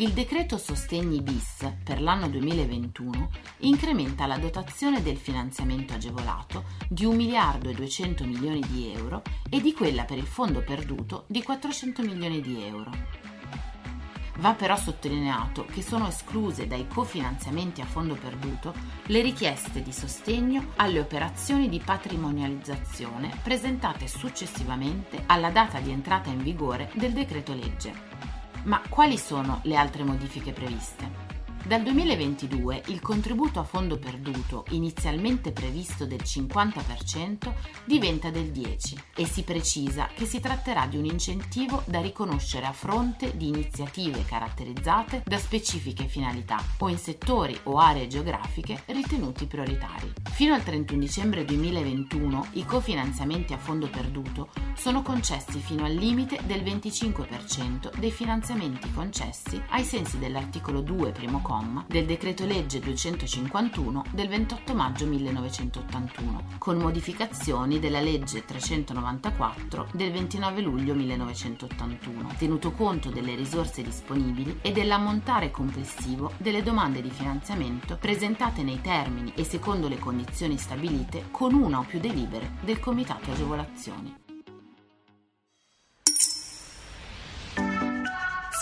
Il decreto Sostegni bis per l'anno 2021 incrementa la dotazione del finanziamento agevolato di 1 miliardo e 200 milioni di euro e di quella per il fondo perduto di 400 milioni di euro. Va però sottolineato che sono escluse dai cofinanziamenti a fondo perduto le richieste di sostegno alle operazioni di patrimonializzazione presentate successivamente alla data di entrata in vigore del decreto legge. Ma quali sono le altre modifiche previste? Dal 2022 il contributo a fondo perduto, inizialmente previsto del 50%, diventa del 10% e si precisa che si tratterà di un incentivo da riconoscere a fronte di iniziative caratterizzate da specifiche finalità o in settori o aree geografiche ritenuti prioritari. Fino al 31 dicembre 2021 i cofinanziamenti a fondo perduto sono concessi fino al limite del 25% dei finanziamenti concessi ai sensi dell'articolo 2 primo comma del decreto legge 251 del 28 maggio 1981, con modificazioni della legge 394 del 29 luglio 1981, tenuto conto delle risorse disponibili e dell'ammontare complessivo delle domande di finanziamento presentate nei termini e secondo le condizioni stabilite con una o più delibere del Comitato Agevolazioni.